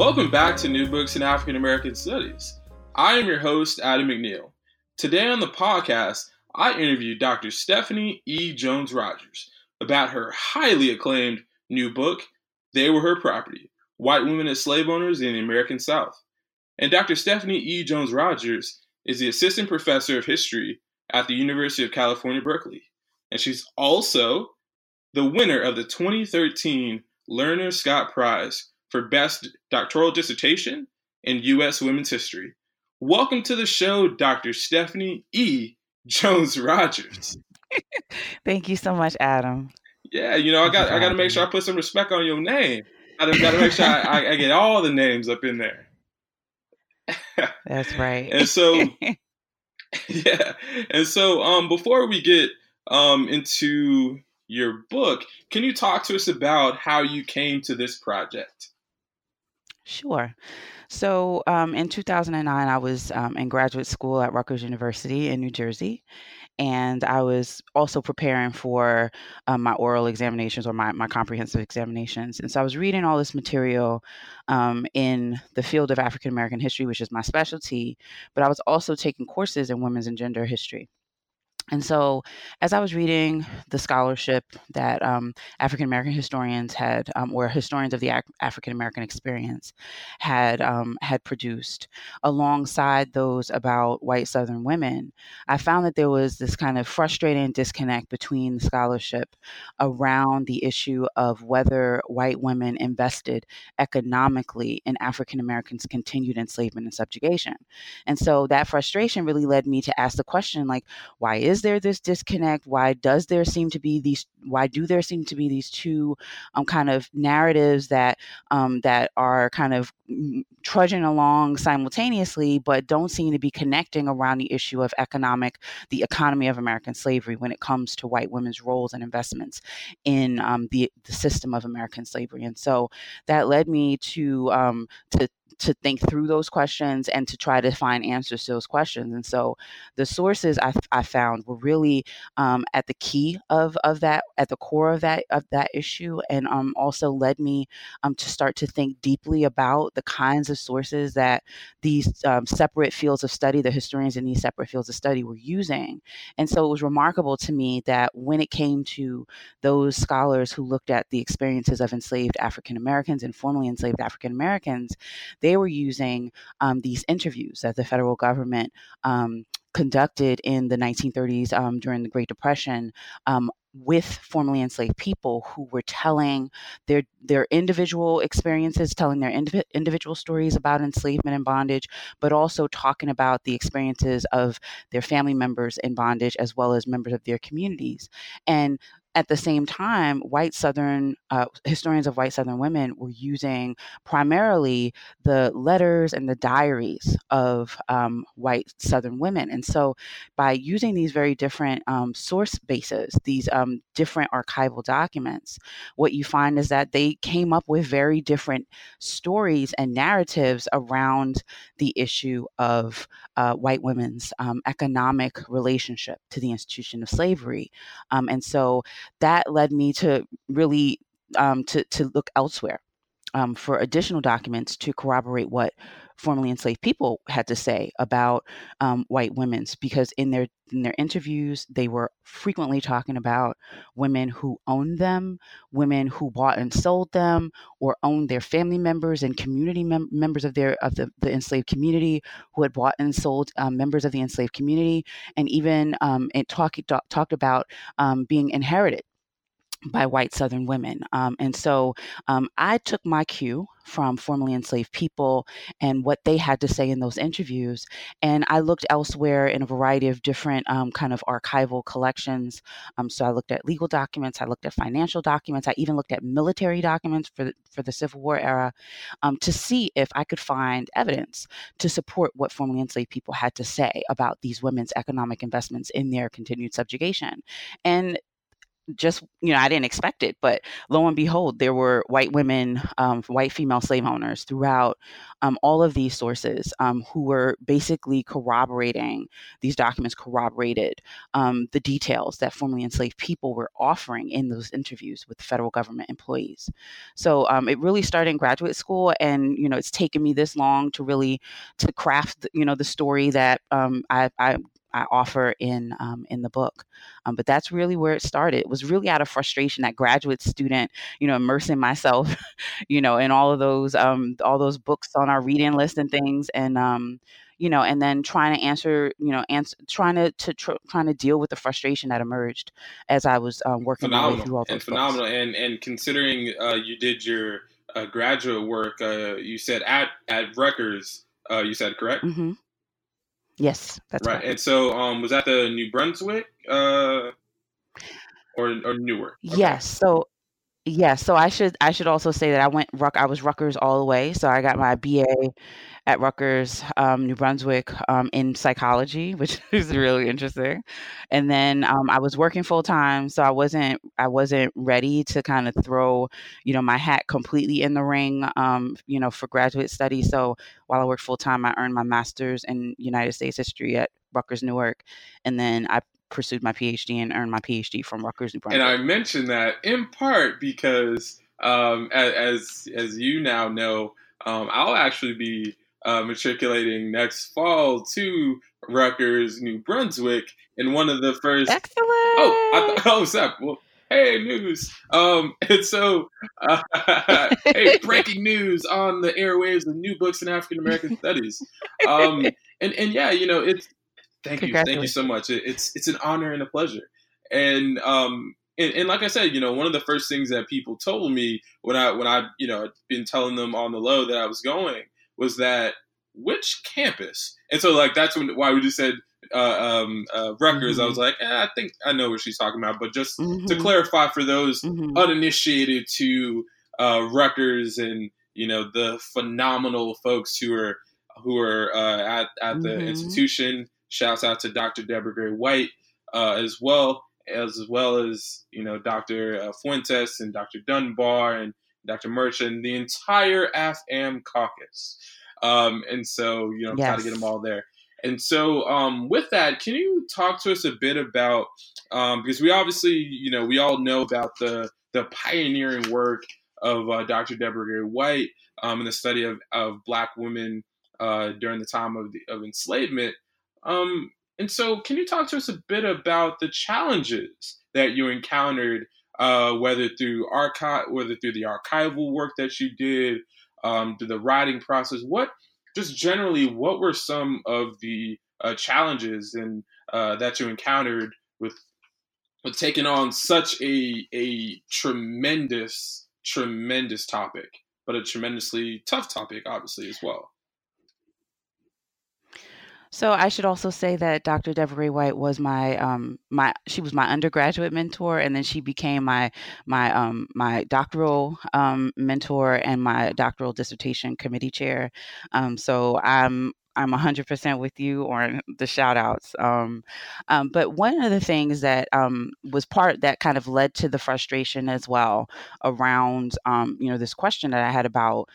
Welcome back to New Books in African American Studies. I am your host, Adam McNeil. Today on the podcast, I interviewed Dr. Stephanie E. Jones Rogers about her highly acclaimed new book, They Were Her Property White Women as Slave Owners in the American South. And Dr. Stephanie E. Jones Rogers is the assistant professor of history at the University of California, Berkeley. And she's also the winner of the 2013 Lerner Scott Prize for Best Doctoral Dissertation in U.S. Women's History. Welcome to the show, Dr. Stephanie E. Jones Rogers. Thank you so much, Adam. Yeah, you know, I got I got to make sure I put some respect on your name. I got to make sure I, I, get all the names up in there. That's right. and so, yeah, and so um, before we get um, into your book, can you talk to us about how you came to this project? Sure. So um, in 2009, I was um, in graduate school at Rutgers University in New Jersey. And I was also preparing for um, my oral examinations or my, my comprehensive examinations. And so I was reading all this material um, in the field of African American history, which is my specialty, but I was also taking courses in women's and gender history. And so, as I was reading the scholarship that um, African American historians had, um, or historians of the Ac- African American experience, had um, had produced, alongside those about white Southern women, I found that there was this kind of frustrating disconnect between the scholarship around the issue of whether white women invested economically in African Americans' continued enslavement and subjugation. And so, that frustration really led me to ask the question, like, why is there this disconnect? Why does there seem to be these? Why do there seem to be these two um, kind of narratives that um, that are kind of mm, trudging along simultaneously, but don't seem to be connecting around the issue of economic, the economy of American slavery when it comes to white women's roles and investments in um, the the system of American slavery. And so that led me to um, to to think through those questions and to try to find answers to those questions. And so the sources I, I found were really um, at the key of, of that, at the core of that of that issue, and um, also led me um, to start to think deeply about the kinds of sources that these um, separate fields of study, the historians in these separate fields of study, were using. And so it was remarkable to me that when it came to those scholars who looked at the experiences of enslaved African Americans and formerly enslaved African Americans, they they were using um, these interviews that the federal government um, conducted in the 1930s um, during the Great Depression um, with formerly enslaved people who were telling their their individual experiences, telling their indiv- individual stories about enslavement and bondage, but also talking about the experiences of their family members in bondage as well as members of their communities. And at the same time, white Southern uh, historians of white Southern women were using primarily the letters and the diaries of um, white Southern women. And so, by using these very different um, source bases, these um, different archival documents, what you find is that they came up with very different stories and narratives around the issue of uh, white women's um, economic relationship to the institution of slavery. Um, and so, that led me to really um, to to look elsewhere um, for additional documents to corroborate what formerly enslaved people had to say about um, white women's because in their in their interviews they were frequently talking about women who owned them women who bought and sold them or owned their family members and community mem- members of their of the, the enslaved community who had bought and sold um, members of the enslaved community. And even um, it talk, talk, talked about um, being inherited by white Southern women. Um, and so um, I took my cue from formerly enslaved people and what they had to say in those interviews. And I looked elsewhere in a variety of different um, kind of archival collections. Um, so I looked at legal documents, I looked at financial documents, I even looked at military documents for the, for the Civil War era um, to see if I could find evidence to support what formerly enslaved people had to say about these women's economic investments in their continued subjugation. And just you know i didn't expect it but lo and behold there were white women um, white female slave owners throughout um, all of these sources um, who were basically corroborating these documents corroborated um, the details that formerly enslaved people were offering in those interviews with federal government employees. So um, it really started in graduate school and you know it's taken me this long to really to craft you know the story that um, I, I I offer in um, in the book. Um, but that's really where it started. It was really out of frustration, that graduate student, you know, immersing myself, you know, in all of those um, all those books on our reading list and things, and um, you know, and then trying to answer, you know, answer, trying to, to tr- trying to deal with the frustration that emerged as I was um, working phenomenal. my way through all those and phenomenal. Books. And and considering uh, you did your uh, graduate work, uh, you said at at Rutgers, uh, you said correct. Mm-hmm. Yes, that's right. Correct. And so, um, was that the New Brunswick uh, or or Newark? Okay. Yes. So Yes, so I should I should also say that I went Ruck I was Rutgers all the way. So I got my BA at Rutgers, um, New Brunswick, um, in psychology, which is really interesting. And then um, I was working full time, so I wasn't I wasn't ready to kind of throw, you know, my hat completely in the ring, um, you know, for graduate study. So while I worked full time, I earned my master's in United States history at Rutgers Newark, and then I pursued my PhD and earned my PhD from Rutgers, New Brunswick. And I mentioned that in part because, um, as as you now know, um, I'll actually be uh, matriculating next fall to Rutgers, New Brunswick, in one of the first. Excellent. Oh, I oh, Seth. Well, hey, news. Um, and so, uh, hey, breaking news on the airwaves of New Books in African American Studies. Um, and and yeah, you know, it's Thank you, thank you so much. It, it's it's an honor and a pleasure. And um and, and, like I said, you know, one of the first things that people told me when I when I you know been telling them on the low that I was going was that which campus? And so like that's when why we just said uh, um, uh, Rutgers. Mm-hmm. I was like, eh, I think I know what she's talking about, but just mm-hmm. to clarify for those mm-hmm. uninitiated to uh, Rutgers and you know the phenomenal folks who are who are uh, at at the mm-hmm. institution Shouts out to Dr. Deborah Gray White uh, as well, as well as you know Dr. Uh, Fuentes and Dr. Dunbar and Dr. Merchant, the entire AFAM caucus. Um, and so you know yes. try to get them all there. And so um, with that, can you talk to us a bit about um, because we obviously you know we all know about the the pioneering work of uh, Dr. Deborah Gray White um, in the study of, of Black women uh, during the time of, the, of enslavement. Um, and so, can you talk to us a bit about the challenges that you encountered, uh, whether through archive, whether through the archival work that you did, um, through the writing process? What, just generally, what were some of the uh, challenges and uh, that you encountered with with taking on such a a tremendous, tremendous topic, but a tremendously tough topic, obviously as well. So I should also say that Dr. Deborah White was my um my she was my undergraduate mentor, and then she became my my um my doctoral um mentor and my doctoral dissertation committee chair. Um, so I'm I'm 100% with you on the shout outs. Um, um, but one of the things that um, was part that kind of led to the frustration as well around, um, you know, this question that I had about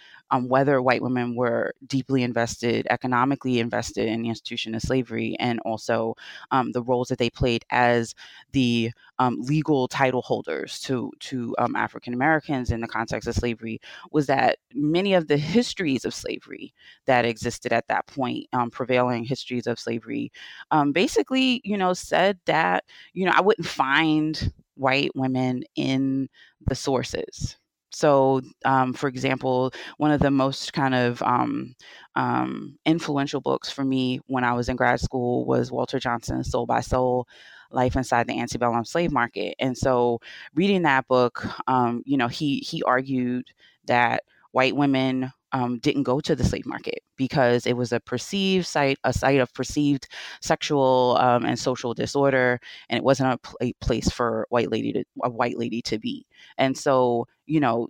whether white women were deeply invested, economically invested in the institution of slavery, and also um, the roles that they played as the um, legal title holders to to um, African Americans in the context of slavery was that many of the histories of slavery that existed at that point, um, prevailing histories of slavery, um, basically, you know, said that you know I wouldn't find white women in the sources. So, um, for example, one of the most kind of um, um, influential books for me when I was in grad school was Walter Johnson's Soul by Soul Life Inside the Antebellum Slave Market. And so, reading that book, um, you know, he, he argued that white women um, didn't go to the slave market because it was a perceived site, a site of perceived sexual um, and social disorder, and it wasn't a, pl- a place for white lady to a white lady to be. And so, you know,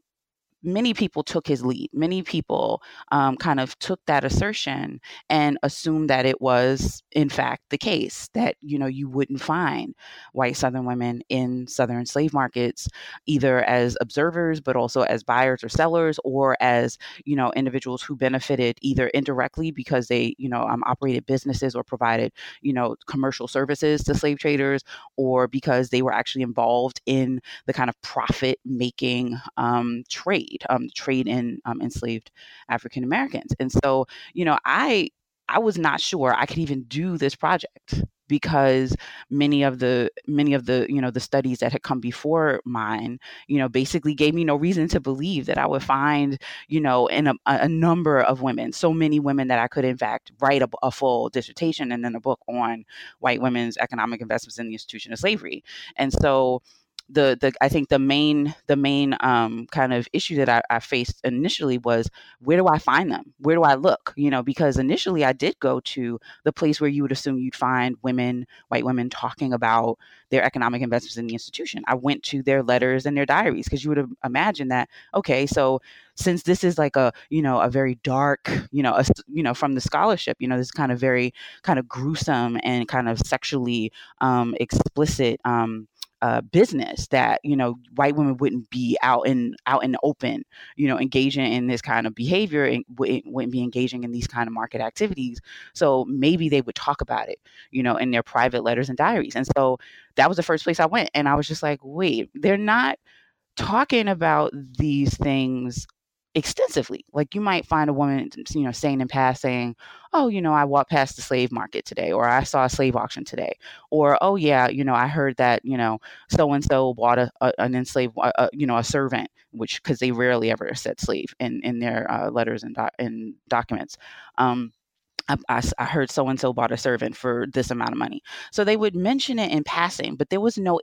many people took his lead. Many people um, kind of took that assertion and assumed that it was, in fact, the case that you know you wouldn't find white Southern women in Southern slave markets either as observers, but also as buyers or sellers, or as you know individuals who benefited either indirectly because they you know um, operated businesses or provided you know commercial services to slave traders, or because they were actually involved in the kind of profit making um, trade trade, um, trade in um, enslaved African Americans. And so, you know, I I was not sure I could even do this project because many of the many of the you know the studies that had come before mine you know basically gave me no reason to believe that i would find you know in a, a number of women so many women that i could in fact write a, a, full dissertation and then a book on white women's economic investments in the institution of slavery and so the the I think the main the main um, kind of issue that I, I, faced initially was where do I find them? Where do I look? You know, because initially I did go to the place where you would assume you'd find women, white women, talking about their economic investments in the institution. I went to their letters and their diaries because you would imagine that okay, so since this is like a you know a very dark you know a, you know from the scholarship you know this kind of very kind of gruesome and kind of sexually um, explicit um, uh, business that you know white women wouldn't be out in out in the open you know engaging in this kind of behavior and wouldn't, wouldn't be engaging in these kind of market activities. So maybe they would talk about it you know in their private letters and diaries. And so that was the first place i went and i was just like wait they're not talking about these things extensively. Like you might find a woman, you know, saying in passing, "Oh, you know, I walked past the slave market today," or "I saw a slave auction today," or "Oh, yeah, you know, I heard that you know so and so bought a, a, an enslaved, a, you know, a servant," which because they rarely ever said slave in in their uh, letters and do- documents. Um, I, I, heard so and so bought a servant for this amount of money. So they would mention it in passing, but there was no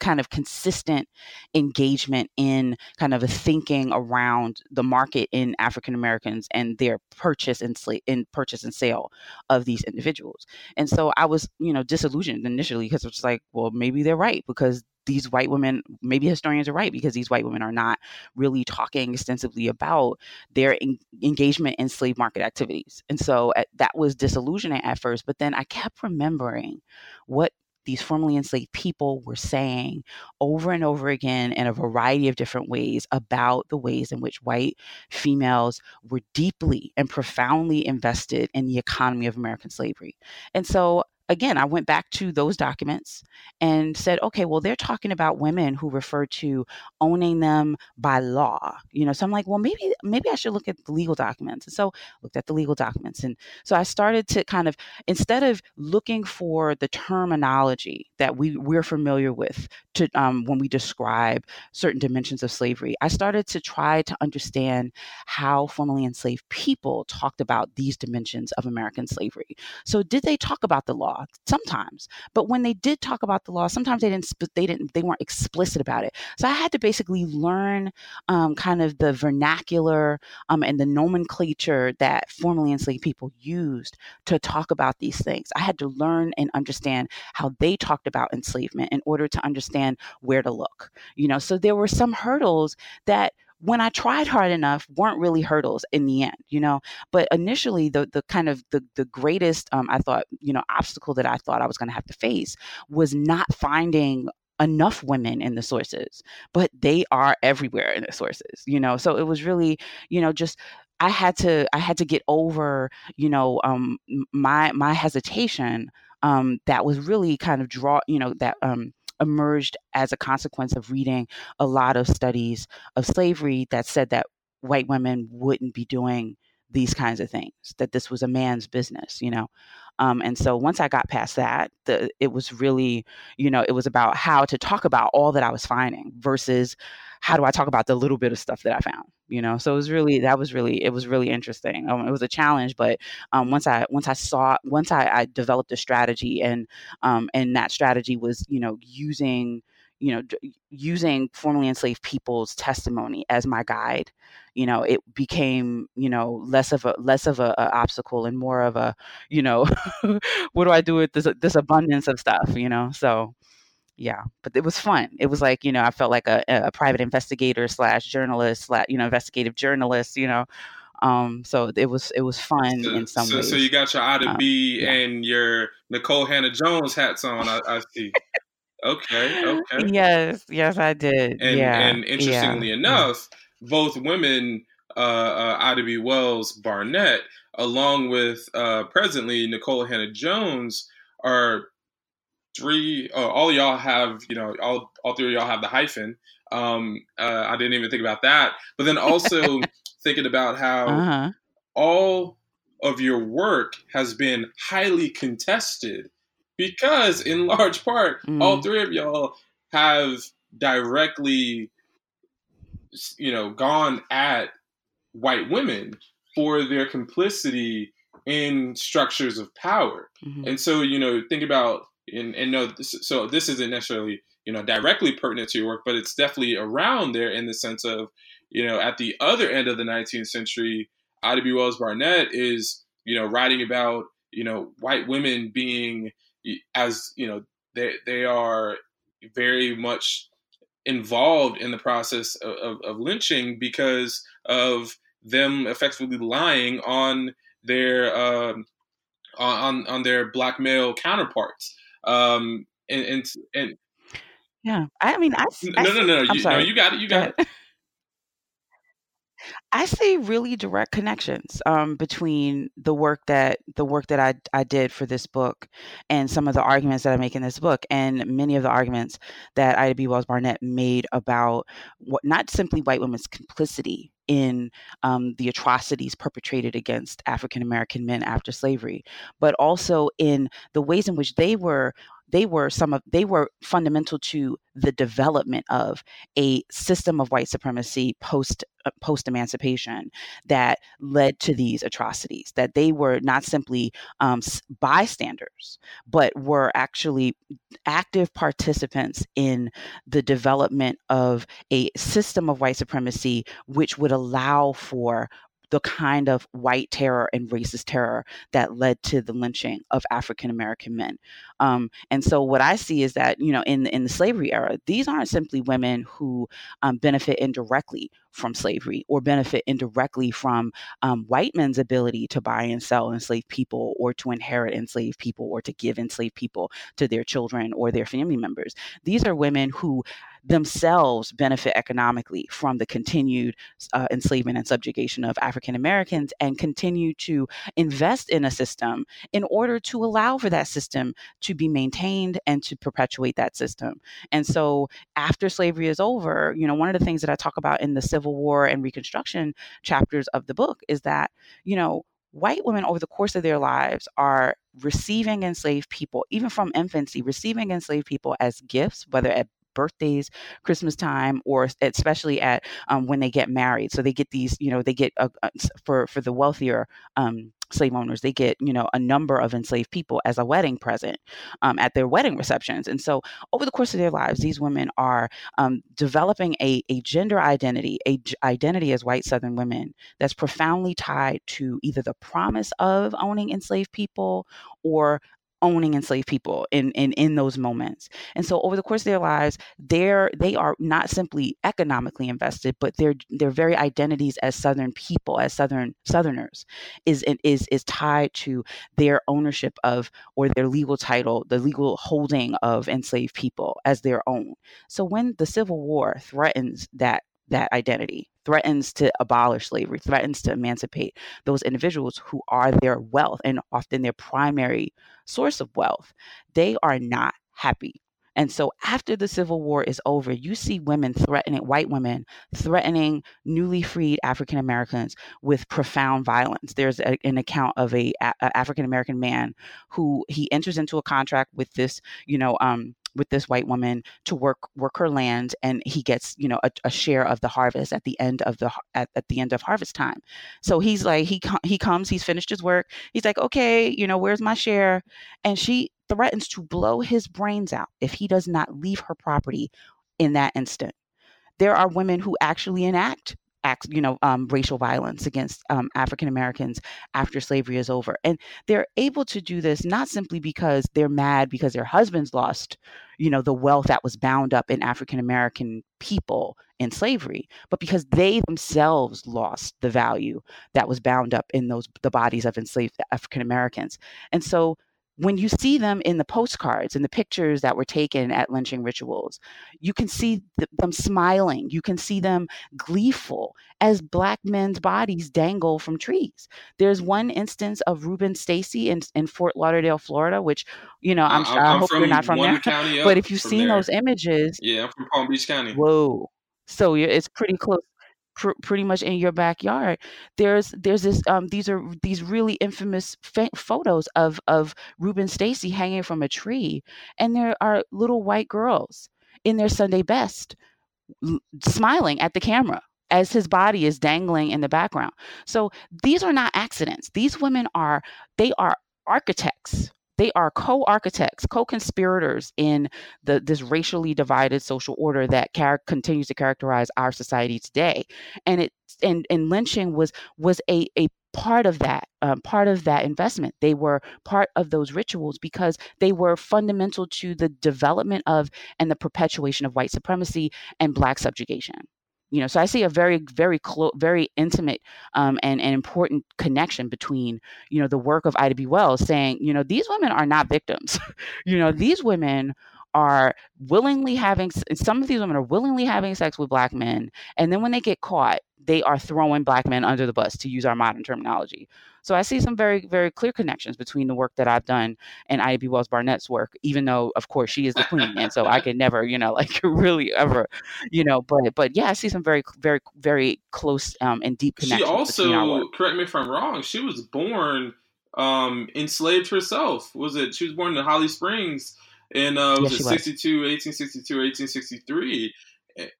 kind of consistent engagement in kind of a thinking around the market in African Americans and their purchase and sl- in purchase and sale of these individuals. And so I was, you know, disillusioned initially because it's like, well, maybe they're right because these white women, maybe historians are right because these white women are not really talking extensively about their en- engagement in slave market activities. And so at, that was disillusioning at first, but then I kept remembering what these formerly enslaved people were saying over and over again in a variety of different ways about the ways in which white females were deeply and profoundly invested in the economy of American slavery. And so again, I went back to those documents and said, okay, well, they're talking about women who refer to owning them by law. You know, so I'm like, well, maybe maybe I should look at the legal documents. And so looked at the legal documents. And so I started to kind of instead of looking for the terminology that we, we're familiar with to um, when we describe certain dimensions of slavery, I started to try to understand how formerly enslaved people talked about these dimensions of American slavery. So did they talk about the law? Law sometimes but when they did talk about the law sometimes they didn't they didn't they weren't explicit about it. So i had to basically learn um, kind of the vernacular um, and the nomenclature that formerly enslaved people used to talk about these things. I had to learn and understand how they talked about enslavement in order to understand where to look you know? So there were some hurdles that when I tried hard enough, weren't really hurdles in the end, you know. But initially, the the kind of the the greatest um, I thought you know obstacle that I thought I was going to have to face was not finding enough women in the sources but they are everywhere in the sources you know so it was really you know just I had to I had to get over, you know, um, my my hesitation um, that was really kind of draw, you know, that um, emerged as a consequence of reading a lot of studies of slavery that said that white women wouldn't be doing these kinds of things, that this was a man's business, you know. Um, and so once I got past that, the, it was really, you know, it was about how to talk about all that I was finding versus how do I talk about the little bit of stuff that I found, you know? So it was really, that was really, it was really interesting. Um, it was a challenge, but um, once I, once I saw, once I, I developed a strategy and, um, and that strategy was, you know, using, you know, d- using formerly enslaved people's testimony as my guide, you know, it became, you know, less of a less of a, a obstacle and more of a, you know, what do I do with this this abundance of stuff, you know? So, yeah, but it was fun. It was like, you know, I felt like a, a private investigator slash journalist slash, you know, investigative journalist, you know. Um, so it was it was fun So, in some so, ways. so you got your Ida Um, B yeah. and your Nikole Hannah Jones hats on. I, I see. Okay, okay. Yes, yes, I did. And Yeah, and interestingly yeah. enough, both women, uh, uh, Ida B. Wells Barnett, along with uh, presently Nikole Hannah Jones, are three. Uh, all y'all have, you know, all all three of y'all have the hyphen. Um, uh, I didn't even think about that. But then also thinking about how Uh-huh. all of your work has been highly contested because in large part all Mm. three of y'all have directly you know gone at white women for their complicity in structures of power Mhm. and so you know think about and, and no this, so this isn't necessarily you know directly pertinent to your work but it's definitely around there in the sense of you know at the other end of the 19th century ida b wells barnett is you know writing about you know white women being as you know they they are very much involved in the process of, of, of lynching because of them effectively lying on their um, on on their black male counterparts. Um, and, and and Yeah. I mean, I, I no no no I'm you, no you got it you Go got it. I see really direct connections um, between the work that the work that I I did for this book and some of the arguments that I make in this book, and many of the arguments that Ida B. Wells Barnett made about what not simply white women's complicity in um, the atrocities perpetrated against African American men after slavery, but also in the ways in which they were they were some of they were fundamental to the development of a system of white supremacy post uh, post emancipation that led to these atrocities that they were not simply um, bystanders but were actually active participants in the development of a system of white supremacy which would allow for the kind of white terror and racist terror that led to the lynching of African American men. Um, and so, what I see is that you know, in in the slavery era, these aren't simply women who um, benefit indirectly from slavery or benefit indirectly from um, white men's ability to buy and sell enslaved people or to inherit enslaved people or to give enslaved people to their children or their family members. These are women who themselves benefit economically from the continued uh, enslavement and subjugation of African Americans and continue to invest in a system in order to allow for that system to be maintained and to perpetuate that system. And so after slavery is over, you know, one of the things that I talk about in the Civil War and Reconstruction chapters of the book is that, you know, white women over the course of their lives are receiving enslaved people, even from infancy, receiving enslaved people as gifts, whether at birthdays, Christmas time, or especially at um, when they get married. So they get these, you know, they get uh, uh, for for the wealthier um, slave owners, they get you know a number of enslaved people as a wedding present um, at their wedding receptions. And so over the course of their lives, these women are um, developing a, a gender identity, a g- identity as white Southern women that's profoundly tied to either the promise of owning enslaved people or owning enslaved people in, in in those moments. And so over the course of their lives they're they are not simply economically invested but their their very identities as southern people as southern southerners is is is tied to their ownership of or their legal title the legal holding of enslaved people as their own. So when the civil war threatens that that identity, threatens to abolish slavery, threatens to emancipate those individuals who are their wealth and often their primary source of wealth. They are not happy and so after the Civil War is over, you see women threatening, white women threatening newly freed African Americans with profound violence. There's a, an account of a, a African American man who he enters into a contract with this, you know, um, with this white woman to work work her land and he gets you know a, a, share of the harvest at the end of the at, at the end of harvest time. So he's like he he comes he's finished his work. He's like okay you know where's my share? And she threatens to blow his brains out if he does not leave her property in that instant. There are women who actually enact acts, you know, um, racial violence against um, African Americans after slavery is over. And they're able to do this not simply because they're mad because their husbands lost, you know, the wealth that was bound up in African American people in slavery, but because they themselves lost the value that was bound up in those the bodies of enslaved African Americans. And so when you see them in the postcards and the pictures that were taken at lynching rituals, you can see th- them smiling. You can see them gleeful as black men's bodies dangle from trees. There's one instance of Rubin Stacy in, in Fort Lauderdale, Florida, which, you know, I'm, I'm, i hope you're not from there. but if you've seen there. those images, yeah, I'm from Palm Beach County. Whoa. So it's pretty close pr- pretty much in your backyard there's there's this um these are these really infamous fa- photos of of Rubin Stacy hanging from a tree and there are little white girls in their Sunday best l- smiling at the camera as his body is dangling in the background. So these are not accidents. These women are they are architects they are co-architects, co-conspirators in the this racially divided social order that continues to characterize our society today. And it and and lynching was was a a part of that um, part of that investment they were part of those rituals because they were fundamental to the development of and the perpetuation of white supremacy and black subjugation you know so i see a very very close very intimate um, and, and important connection between you know the work of ida b. Wells saying you know these women are not victims. You know these women are willingly having some of these women are willingly having sex with black men and then when they get caught they are throwing black men under the bus to use our modern terminology so I see some very, very clear connections between the work that I've done and Ida B. Wells Barnett's work, even though, of course, she is the queen. and so I could never, you know, like really ever, you know, but, but yeah, I see some very, very, very close um, and deep connections. She also, correct me if I'm wrong, she was born um, enslaved herself. Was it? She was born in Holly Springs in uh, was yes, it 62, 1862, 1863.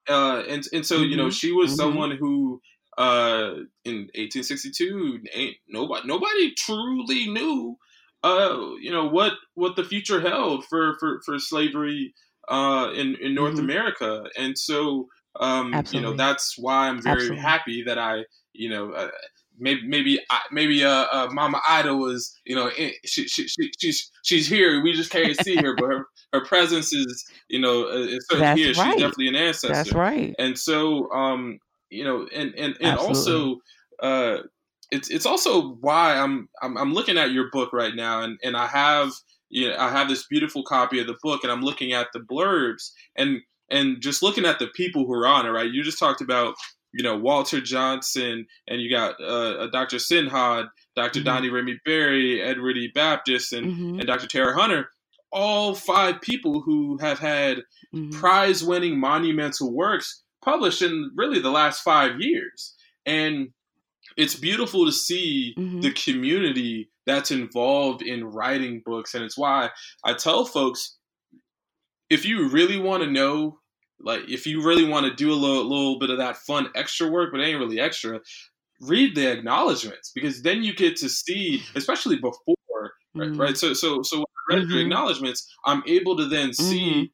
Uh, and and so mm-hmm. you know mm-hmm. she was mm-hmm. someone who uh, in 1862, ain't nobody nobody truly knew, uh, you know what what the future held for for for slavery uh, in in North mm-hmm. America, and so um, you know that's why I'm very Absolutely. happy that I you know. Maybe maybe maybe uh, uh, Mama Ida was you know she, she, she, she's she's here. We just can't see her, but her, her presence is you know uh, is here. Right. She's definitely an ancestor. That's right. And so um you know, and and and also, uh, it's it's also why I'm, I'm I'm looking at your book right now, and and I have you know I have this beautiful copy of the book, and I'm looking at the blurbs, and and just looking at the people who are on it. Right, you just talked about you know Walter Johnson, and you got uh, Dr. Sinha, doctor mm-hmm. Daina Ramey Berry, Edward E. Baptist, and mm-hmm. and Dr. Tera Hunter. All five people who have had mm-hmm. prize-winning monumental works published in really the last five years. And it's beautiful to see mm-hmm. the community that's involved in writing books. And it's why I tell folks if you really want to know, like, if you really want to do a little, little bit of that fun extra work, but it ain't really extra, read the acknowledgments because then you get to see, especially before, right? Mm-hmm. right? So, so, so when I read mm-hmm. the acknowledgments, I'm able to then see mm-hmm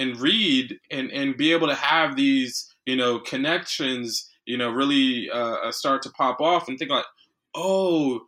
and read and and be able to have these you know connections you know really uh, uh, start to pop off and think like oh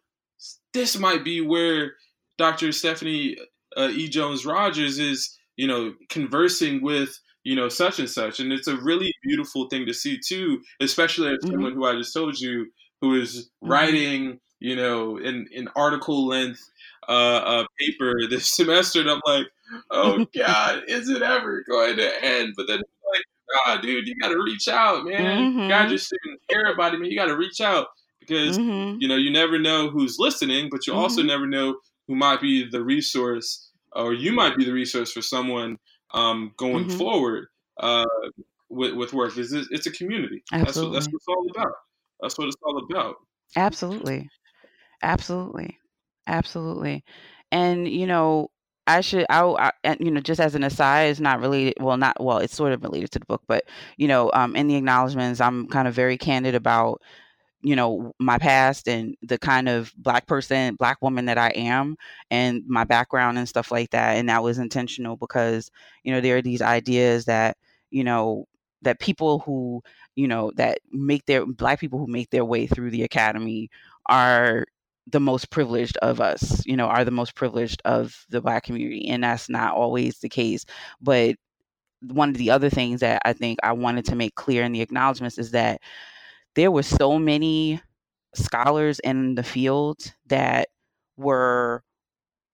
this might be where dr stephanie uh, e jones rogers is you know conversing with you know such and such and it's a really beautiful thing to see too especially as mm-hmm. someone who i just told you who is mm-hmm. writing you know in an article length uh, uh paper this semester and i'm like oh God, is it ever going to end? But then it's like God, dude, you got to reach out, man. Mm-hmm. God just shouldn't everybody, man. You got to reach out because mm-hmm. you know you never know who's listening, but you also mm-hmm. never know who might be the resource, or you might be the resource for someone um, going mm-hmm. forward uh, with with work. It's, it's a community. Absolutely. That's what, that's what it's all about. That's what it's all about. Absolutely, absolutely, absolutely. And you know, I should, I, I, you know, just as an aside, it's not related. Well, not well, it's sort of related to the book, but you know, um, in the acknowledgments, I'm kind of very candid about, you know, my past and the kind of black person, black woman that I am, and my background and stuff like that. And that was intentional because, you know, there are these ideas that, you know, that people who, you know, that make their black people who make their way through the academy are the most privileged of us, you know, are the most privileged of the black community. And that's not always the case. But one of the other things that I think I wanted to make clear in the acknowledgments is that there were so many scholars in the field that were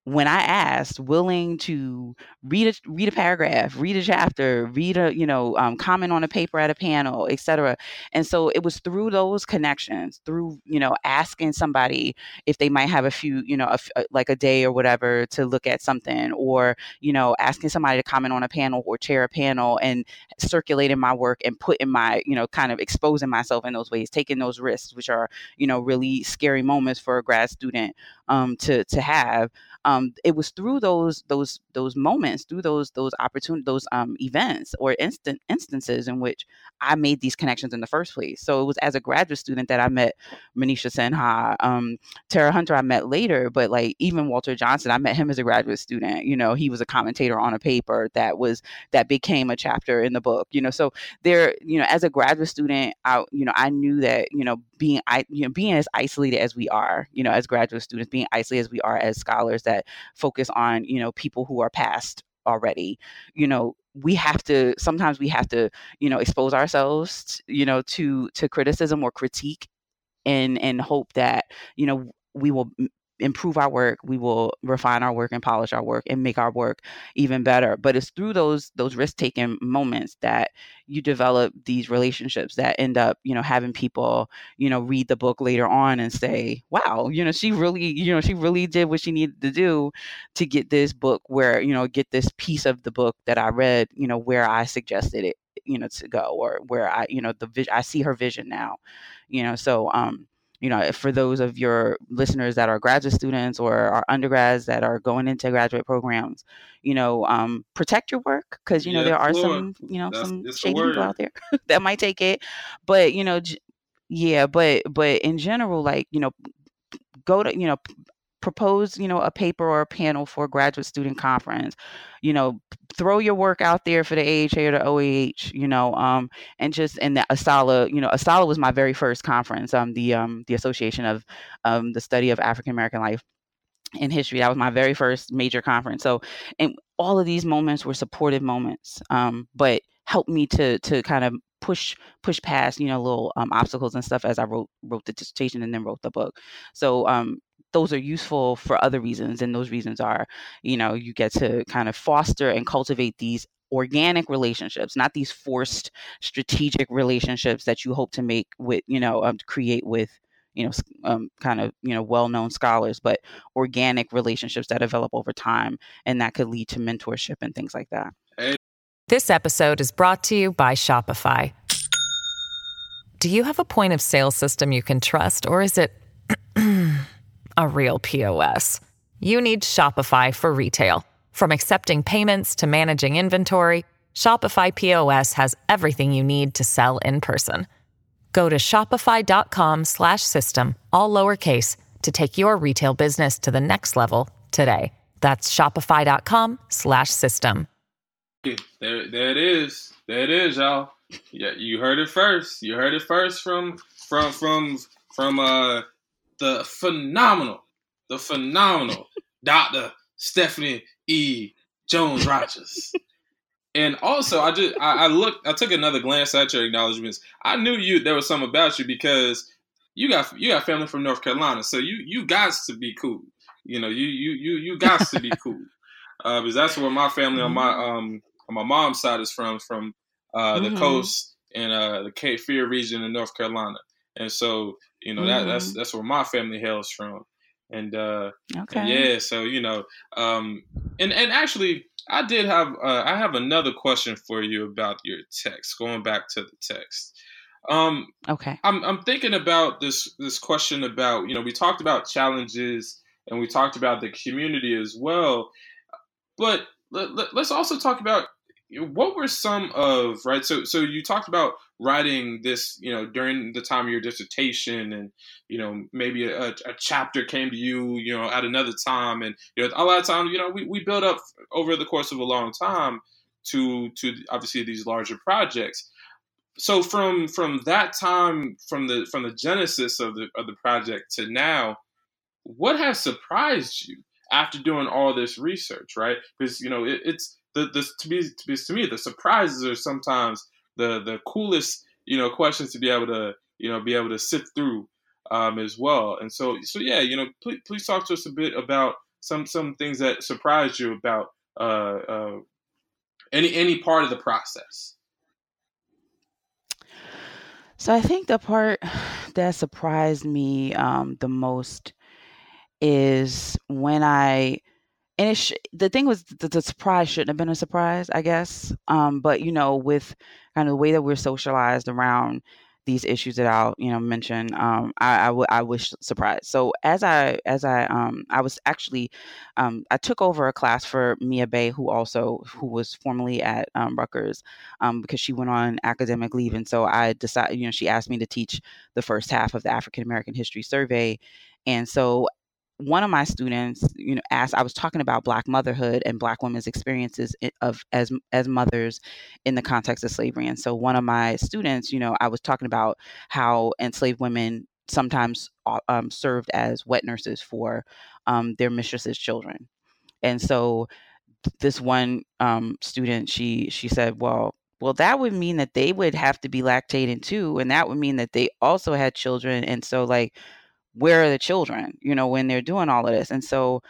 when I asked, willing to read a read a paragraph, read a chapter, read a you know um, comment on a paper at a panel, etc. And so it was through those connections, through you know asking somebody if they might have a few you know a, a, like a day or whatever to look at something, or you know asking somebody to comment on a panel or chair a panel, and circulating my work and putting my you know kind of exposing myself in those ways, taking those risks, which are you know really scary moments for a grad student um, to to have um, it was through those those those moments, through those those opportunities, those um, events or instant instances in which I made these connections in the first place. So it was as a graduate student that I met Manisha Sinha, um, Tera Hunter. I met later, but like even Walter Johnson, I met him as a graduate student. You know, he was a commentator on a paper that was that became a chapter in the book. You know, so there, you know, as a graduate student, I you know I knew that you know being I you know being as isolated as we are, you know, as graduate students, being isolated as we are as scholars that focus on you know people who are past already. You know we have to sometimes we have to you know expose ourselves you know to to criticism or critique and and hope that you know we will improve our work we will refine our work and polish our work and make our work even better. But it's through those those risk taking moments that you develop these relationships that end up you know having people you know read the book later on and say wow you know she really you know she really did what she needed to do to get this book where you know get this piece of the book that i read you know where i suggested it you know to go or where i you know the vision i see her vision now you know? So um you know, for those of your listeners that are graduate students or are undergrads that are going into graduate programs, you know, um, protect your work because you know there are some, you know, That's, some shady people out there that might take it, but you know, j- yeah, but but in general, like you know, go to you know propose you know a paper or a panel for a graduate student conference you know throw your work out there for the AHA or the OAH you know um and just in the ASALH you know ASALH was my very first conference um the um the association of um the study of African American life in history that was my very first major conference so and all of these moments were supportive moments um but helped me to to kind of push push past you know little um, obstacles and stuff as I wrote wrote the dissertation and then wrote the book. So um, those are useful for other reasons and those reasons are you know you get to kind of foster and cultivate these organic relationships not these forced strategic relationships that you hope to make with you know um, create with you know um, kind of you know well-known scholars but organic relationships that develop over time and that could lead to mentorship and things like that. This episode is brought to you by shopify. Do you have a point of sale system you can trust or is it a real POS. You need Shopify for retail. From accepting payments to managing inventory, Shopify POS has everything you need to sell in person. Go to shopify.com/system all lowercase to take your retail business to the next level today. That's shopify.com/system. There there it is. There it is, y'all. Yeah, you heard it first. You heard it first from from from from uh the phenomenal, the phenomenal Dr. Stephanie E. Jones Rogers. and also, I just I, I, looked, I took another glance at your acknowledgments. I knew you there was something about you because you got you got family from North Carolina, so you you got to be cool. You know, you you you you got to be cool uh, because that's where my family on my um on my mom's side is from from uh, mm-hmm. the coast and uh, the Cape Fear region in North Carolina, and so you know that that's mm-hmm. that's where my family hails from, and uh, okay, and yeah, so you know, um, and and actually, I did have uh, I have another question for you about your text. Going back to the text. Um, okay. I'm I'm thinking about this this question about you know we talked about challenges and we talked about the community as well, but let, let, let's also talk about what were some of right so so you talked about writing this you know during the time of your dissertation and you know maybe a, a, chapter came to you you know at another time. And you know a lot of times you know we, we build up over the course of a long time to to obviously these larger projects. So from from that time from the from the genesis of the of the project to now what has surprised you after doing all this research right? Because you know it, it's the, the to be to, be, to me the surprises are sometimes the the coolest you know questions to be able to you know be able to sift through um, as well. And so so yeah you know please, please talk to us a bit about some some things that surprised you about uh, uh, any any part of the process. So I think the part that surprised me um, the most is when I and it sh- the thing was the, the surprise shouldn't have been a surprise, I guess. Um, but you know, with kind of the way that we're socialized around these issues that I'll you know mention. Um, I, I, w- I was surprised. So as I as I um I was actually um I took over a class for Mia Bay, who also who was formerly at um, Rutgers, um because she went on academic leave, and so I decided you know she asked me to teach the first half of the African American History Survey, and so one of my students, you know, asked. I was talking about Black motherhood and Black women's experiences of as as mothers in the context of slavery. And so, one of my students, you know, I was talking about how enslaved women sometimes uh, um, served as wet nurses for um, their mistresses' children. And so, this one um, student, she she said, "Well, well, that would mean that they would have to be lactating too, and that would mean that they also had children. And so, like." Where are the children, you know, when they're doing all of this? And so,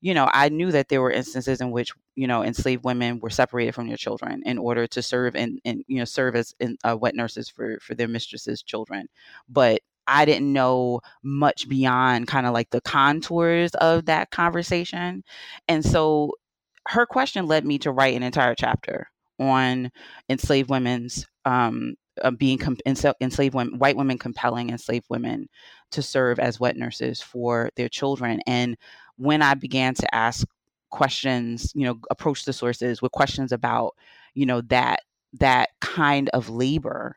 you know, I knew that there were instances in which, you know, enslaved women were separated from their children in order to serve and, and you know, serve as in, uh, wet nurses for, for their mistresses' children. But I didn't know much beyond kind of like the contours of that conversation. And so her question led me to write an entire chapter on enslaved women's um, uh, being com- enslaved women, white women compelling enslaved women to serve as wet nurses for their children. And when I began to ask questions, you know, approach the sources with questions about, you know, that that kind of labor,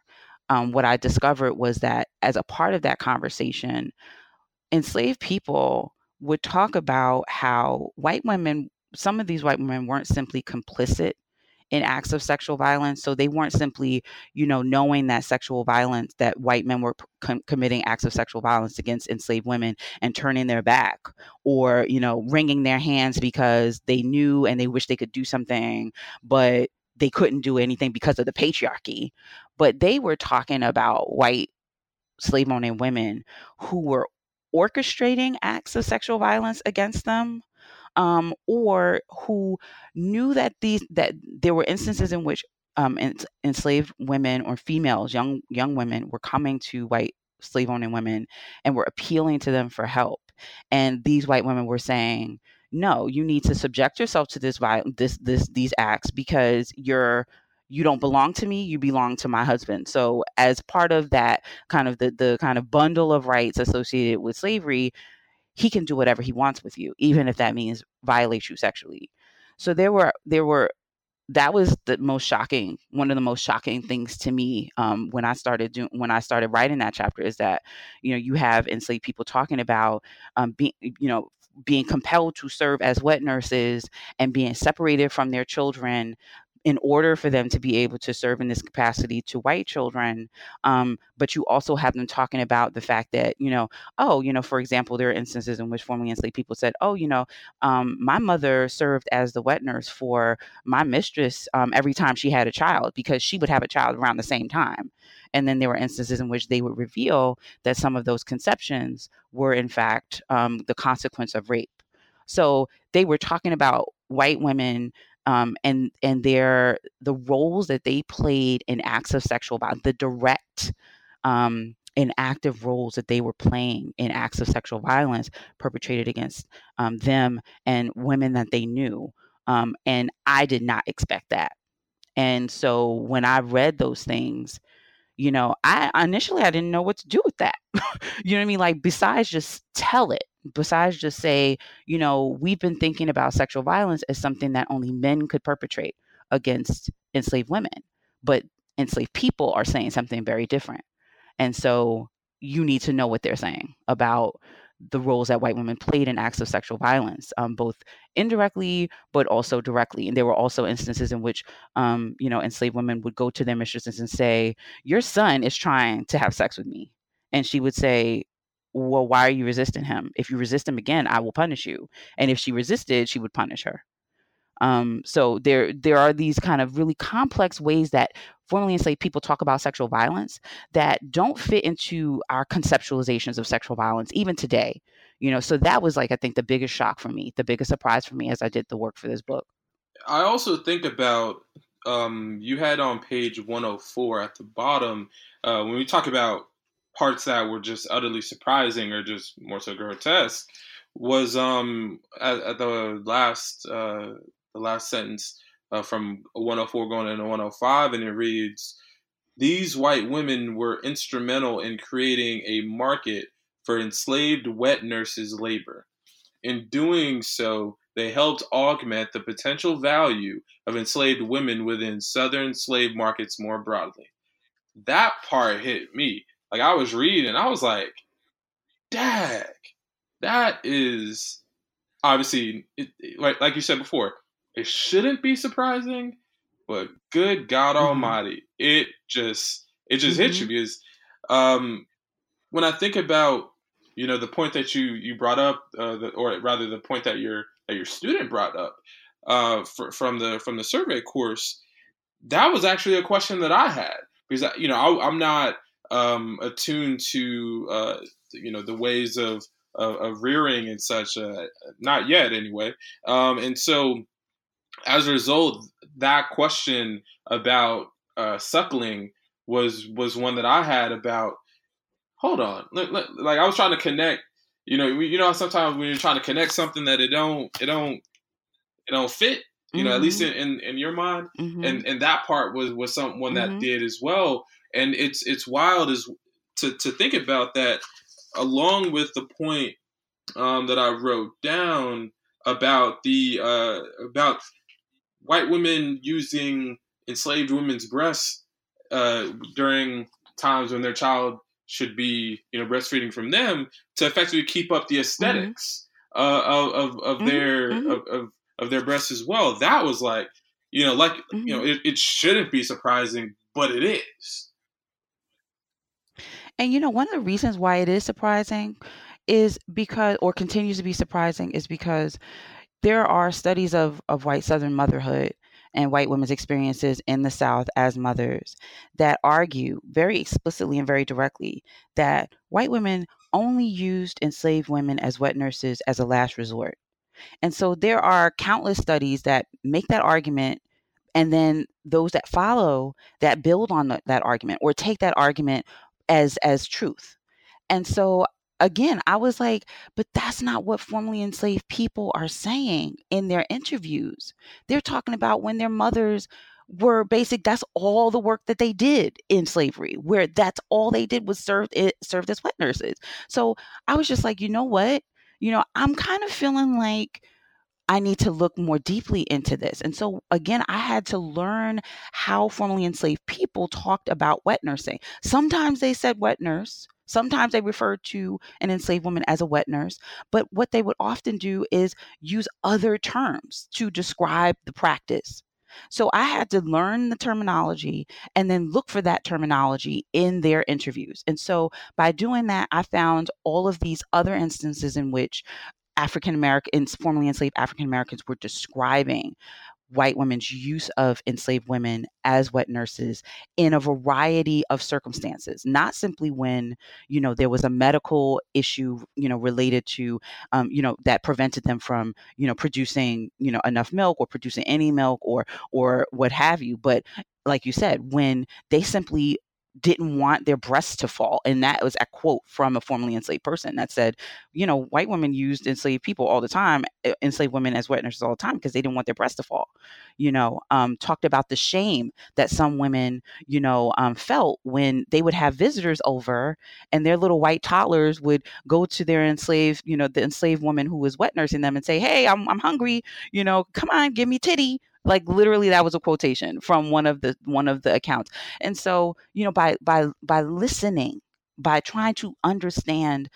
um, what I discovered was that as a part of that conversation, enslaved people would talk about how white women, some of these white women weren't simply complicit in acts of sexual violence. So they weren't simply, you know, knowing that sexual violence, that white men were com- committing acts of sexual violence against enslaved women and turning their back or, you know, wringing their hands because they knew and they wished they could do something, but they couldn't do anything because of the patriarchy. But they were talking about white slave owning women who were orchestrating acts of sexual violence against them um, or who knew that these that there were instances in which um, enslaved women or females, young young women, were coming to white slave owning women and were appealing to them for help. And these white women were saying, "No, you need to subject yourself to this this this these acts because you're." you don't belong to me you belong to my husband so as part of that kind of the the kind of bundle of rights associated with slavery he can do whatever he wants with you, even if that means violate you sexually. So there were there were that was the most shocking one of the most shocking things to me um, when i started doing when i started writing that chapter is that you know you have enslaved people talking about um, being you know being compelled to serve as wet nurses and being separated from their children in order for them to be able to serve in this capacity to white children. Um, but you also have them talking about the fact that, you know, oh, you know, for example, there are instances in which formerly enslaved people said, oh, you know, um, my mother served as the wet nurse for my mistress um, every time she had a child because she would have a child around the same time. And then there were instances in which they would reveal that some of those conceptions were, in fact, um, the consequence of rape. So they were talking about white women um, and and their the roles that they played in acts of sexual violence, the direct um, and active roles that they were playing in acts of sexual violence perpetrated against um, them and women that they knew. Um, and I did not expect that. And so when I read those things, you know, I initially I didn't know what to do with that. you know what I mean? Like besides just tell it, besides just say, you know, we've been thinking about sexual violence as something that only men could perpetrate against enslaved women, but enslaved people are saying something very different. And so you need to know what they're saying about the roles that white women played in acts of sexual violence, um, both indirectly but also directly. And there were also instances in which, um, you know, enslaved women would go to their mistresses and say, "Your son is trying to have sex with me," and she would say, "Well, why are you resisting him? If you resist him again, I will punish you." And if she resisted, she would punish her. Um, so there there are these kind of really complex ways that formerly enslaved people talk about sexual violence that don't fit into our conceptualizations of sexual violence even today. You know, so that was like I think the biggest shock for me, the biggest surprise for me as I did the work for this book. I also think about um, you had on page 104 at the bottom uh, when we talk about parts that were just utterly surprising or just more so grotesque was um at, at the last uh, the last sentence uh, from 104 going into 105, and it reads These white women were instrumental in creating a market for enslaved wet nurses' labor. In doing so, they helped augment the potential value of enslaved women within Southern slave markets more broadly. That part hit me. Like I was reading, I was like, "Dag, that is obviously it, like like you said before. It shouldn't be surprising, but good God mm-hmm. Almighty, it just it just mm-hmm. hits you because um, when I think about you know the point that you you brought up, uh, the, or rather the point that your that your student brought up uh, for, from the from the survey course, that was actually a question that I had because I, you know I, am not um, attuned to uh, you know the ways of of, of rearing and such, uh, not yet anyway, um, and so as a result, that question about uh, suckling was was one that I had about. Hold on, like, like I was trying to connect. You know, you know, sometimes when you're trying to connect something that it don't, it don't, it don't fit. You mm-hmm. know, at least mm-hmm. in, in, in your mind, mm-hmm. and and that part was was someone that mm-hmm. did as well. And it's it's wild as to to think about that, along with the point um, that I wrote down about the uh, about white women using enslaved women's breasts uh, during times when their child should be, you know, breastfeeding from them to effectively keep up the esthetics mm-hmm. uh, of of, of mm-hmm. their mm-hmm. Of, of, of their breasts as well. That was like, you know, like you know, mm-hmm. it, it shouldn't be surprising, but it is. And you know, one of the reasons why it is surprising is because, or continues to be surprising, is because there are studies of, of white Southern motherhood and white women's experiences in the South as mothers that argue very explicitly and very directly that white women only used enslaved women as wet nurses as a last resort. And so there are countless studies that make that argument and then those that follow that build on the, that argument or take that argument as as truth. And so again, I was like, but that's not what formerly enslaved people are saying in their interviews. They're talking about when their mothers were basic that's all the work that they did in slavery where that's all they did was served it served as wet nurses so i was just like you know what you know i'm kind of feeling like I need to look more deeply into this. And so, again, I had to learn how formerly enslaved people talked about wet nursing. Sometimes they said wet nurse, Sometimes they refer to an enslaved woman as a wet nurse, but what they would often do is use other terms to describe the practice. So I had to learn the terminology and then look for that terminology in their interviews. And so by doing that, I found all of these other instances in which African Americans, formerly enslaved African Americans, were describing white women's use of enslaved women as wet nurses in a variety of circumstances, not simply when, you know, there was a medical issue, you know, related to, um, you know, that prevented them from, you know, producing, you know, enough milk or producing any milk or, or what have you. But like you said, when they simply didn't want their breasts to fall. And that was a quote from a formerly enslaved person that said, you know, white women used enslaved people all the time, eh, enslaved women as wet nurses all the time because they didn't want their breasts to fall. You know, um, talked about the shame that some women, you know, um, felt when they would have visitors over and their little white toddlers would go to their enslaved, you know, the enslaved woman who was wet nursing them and say, hey, I'm, I'm hungry, you know, come on, give me titty like literally that was a quotation from one of the one of the accounts. And so you know by by by listening by trying to understand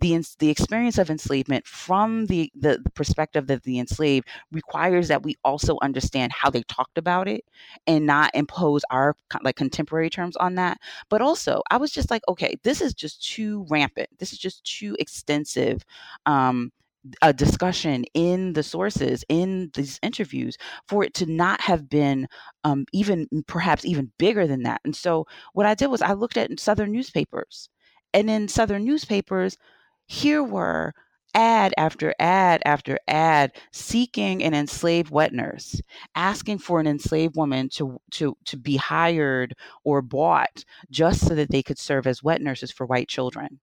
the the experience of enslavement from the, the, the perspective of the enslaved requires that we also understand how they talked about it and not impose our like contemporary terms on that. But also i was just like okay this is just too rampant. This is just too extensive um a discussion in the sources in these interviews for it to not have been um, even perhaps even bigger than that. And so what I did was I looked at Southern newspapers, and in Southern newspapers, here were ad after ad after ad seeking an enslaved wet nurse, asking for an enslaved woman to to to be hired or bought just so that they could serve as wet nurses for white children.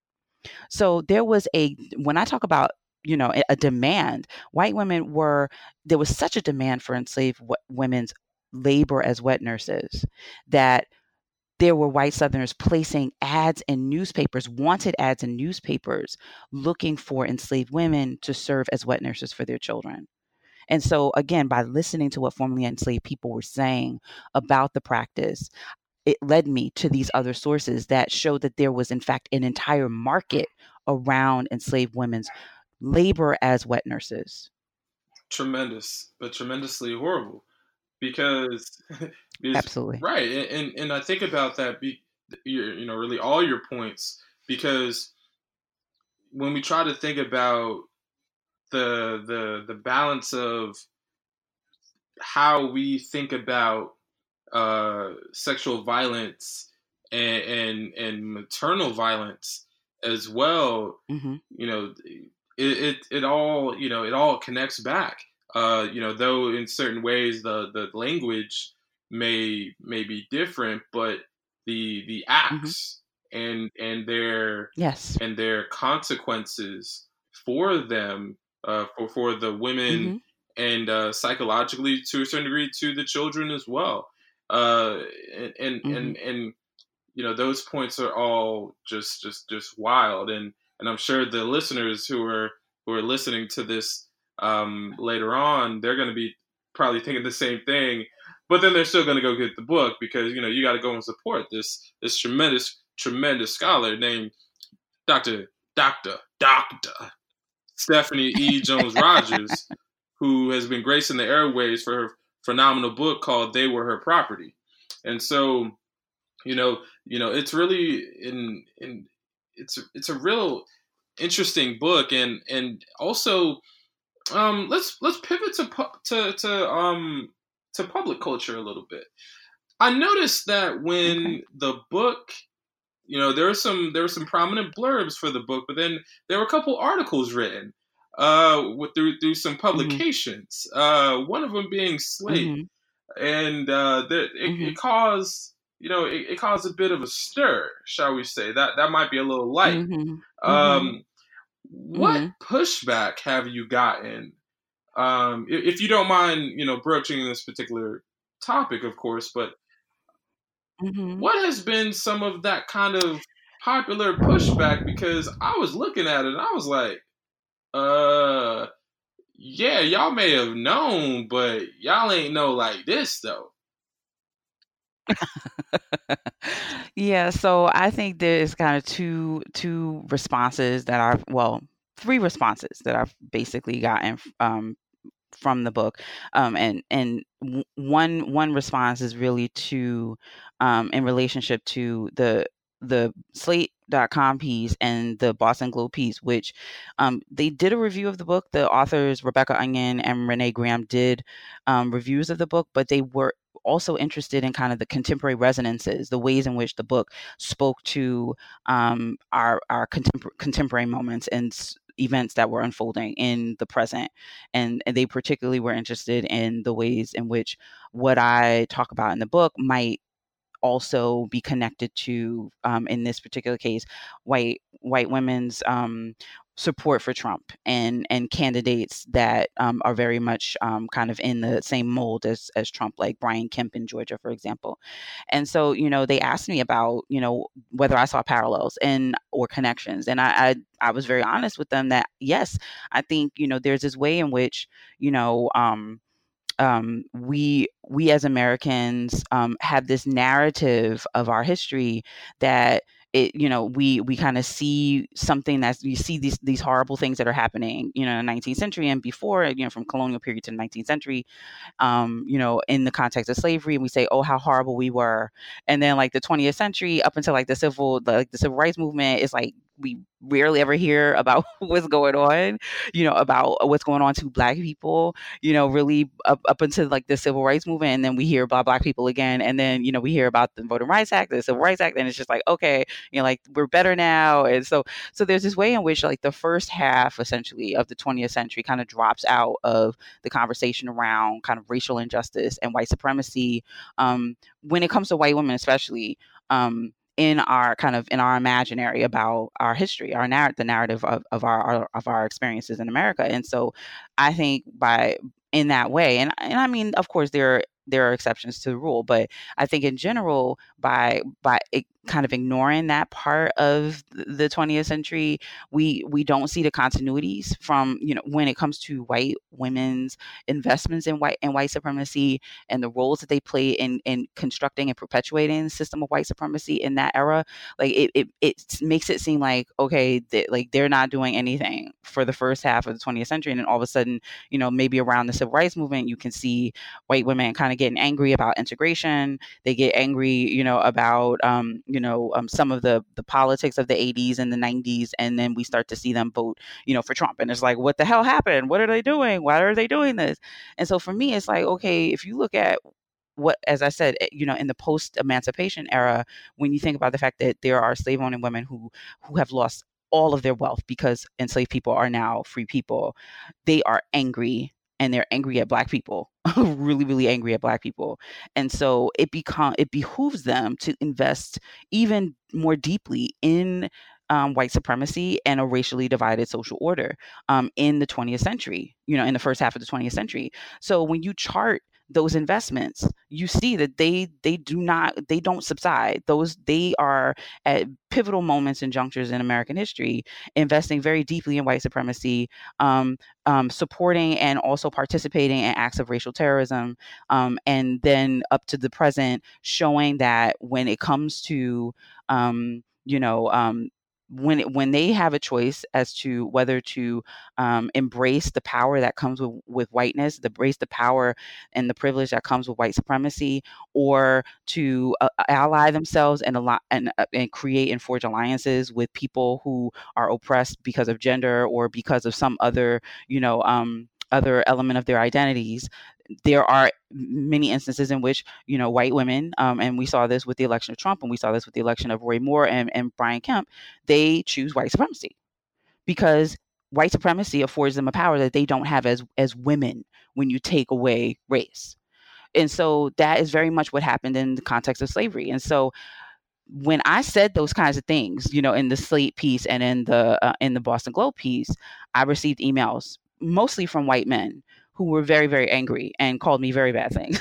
So there was a when I talk about you know a demand. White women were there was such a demand for enslaved w- women's labor as wet nurses that there were white southerners placing ads in newspapers wanted ads in newspapers looking for enslaved women to serve as wet nurses for their children. And so again by listening to what formerly enslaved people were saying about the practice it led me to these other sources that showed that there was in fact an entire market around enslaved women's labor as wet nurses. Tremendous, but tremendously horrible because, absolutely right. And and I think about that. Be you know really all your points because when we try to think about the the the balance of how we think about uh, sexual violence and, and, and maternal violence as well. Mm-hmm. You know, it, it, it all you know it all connects back. Uh, you know, though in certain ways the the language may may be different, but the the mm-hmm. acts mm-hmm. and and their yes and their consequences for them uh, for for the women mm-hmm. and uh, psychologically to a certain degree to the children as well. Uh, and and, mm-hmm. and and you know those points are all just just just wild and and I'm sure the listeners who are who are listening to this um, later on, they're going to be probably thinking the same thing. But then they're still going to go get the book because you know you got to go and support this this tremendous tremendous scholar named Doctor Doctor Doctor Stephanie E. Jones Rogers, who has been gracing the airways for her phenomenal book called "They Were Her Property," and so you know you know it's really in in it's it's a real interesting book and and also um let's let's pivot to to to um to public culture a little bit i noticed that when okay. the book you know there were some there were some prominent blurbs for the book but then there were a couple articles written uh with through through some mm-hmm. publications mm-hmm. uh one of them being slate mm-hmm. and uh there, it, mm-hmm. it caused you know, it, it, caused a bit of a stir, shall we say? That that might be a little light. Mm-hmm. Um, mm-hmm. What mm-hmm. pushback have you gotten? Um, if, if, you don't mind, you know, broaching this particular topic, of course, but mm-hmm. what has been some of that kind of popular pushback? Because I was looking at it and I was like, uh, yeah, y'all may have known, but y'all ain't know like this though. yeah, so I think there's kind of two two responses that I've well, three responses that I've basically gotten um, from the book, um, and and one one response is really to um, in relationship to the the slate com piece and the Boston Globe piece, which um, they did a review of the book. The authors, Rebecca Onion and Renee Graham, did um, reviews of the book, but they were also interested in kind of the contemporary resonances, the ways in which the book spoke to um, our our contempor- contemporary moments and events that were unfolding in the present. And, and they particularly were interested in the ways in which what I talk about in the book might also be connected to, um, in this particular case, white white women's um, support for Trump and and candidates that um, are very much um, kind of in the same mold as as Trump, like Brian Kemp in Georgia, for example. And so, you know, they asked me about you know whether I saw parallels and or connections, and I, I I was very honest with them that yes, I think you know there's this way in which you know. Um, um, we we as Americans um, have this narrative of our history that it you know we we kind of see something that's you see these these horrible things that are happening you know in the 19th century and before you know from colonial period to the 19th century um you know in the context of slavery and we say oh how horrible we were. And then like the 20th century up until like the civil like the civil rights movement is like we rarely ever hear about what's going on, you know, about what's going on to black people, you know, really up, up until like the civil rights movement. And then we hear about black people again. And then, you know, we hear about the Voting Rights Act, the Civil Rights Act. And it's just like, okay, you know, like we're better now. And so, so there's this way in which like the first half essentially of the 20th century kind of drops out of the conversation around kind of racial injustice and white supremacy. Um, when it comes to white women, especially, um, in our kind of in our imaginary about our history, our narrative, the narrative of, of our, our of our experiences in America. And so I think by in that way, and and I mean, of course, there are there are exceptions to the rule, but I think in general, by by kind of ignoring that part of the 20th century, we we don't see the continuities from you know when it comes to white women's investments in white and white supremacy and the roles that they play in in constructing and perpetuating the system of white supremacy in that era. Like it it, it makes it seem like okay, they, like they're not doing anything for the first half of the 20th century, and then all of a sudden, you know, maybe around the civil rights movement, you can see white women kind of getting angry about integration. They get angry, you know, about um, you know um, some of the the politics of the 80s and the 90s and then we start to see them vote you know for trump and it's like what the hell happened? What are they doing? Why are they doing this? And so for me it's like okay if you look at what as i said eh, you know in the post emancipation era when you think about the fact that there are slave owning women who who have lost all of their wealth because enslaved people are now free people they are angry and they're angry at black people really really angry at black people. And so it become it behooves them to invest even more deeply in um, white supremacy and a racially divided social order um, in the 20th century you know in the first half of the 20th century. So when you chart those investments you see that they they do not they don't subside. Those they are at pivotal moments and junctures in american history investing very deeply in white supremacy um, um, supporting and also participating in acts of racial terrorism um, and then up to the present showing that when it comes to um, you know um, when it, when they have a choice as to whether to um, embrace the power that comes with, with whiteness, the embrace the power and the privilege that comes with white supremacy, or to uh, ally themselves and, al- and uh, and create and forge alliances with people who are oppressed because of gender or because of some other you know um, other element of their identities there are many instances in which you know white women um, and we saw this with the election of trump and we saw this with the election of roy moore and, and brian kemp they choose white supremacy because white supremacy affords them a power that they don't have as as women when you take away race. And so that is very much what happened in the context of slavery. And so when I said those kinds of things, you know, in the Slate piece and in the uh, in the Boston Globe piece, I received emails mostly from white men who were very, very angry and called me very bad things.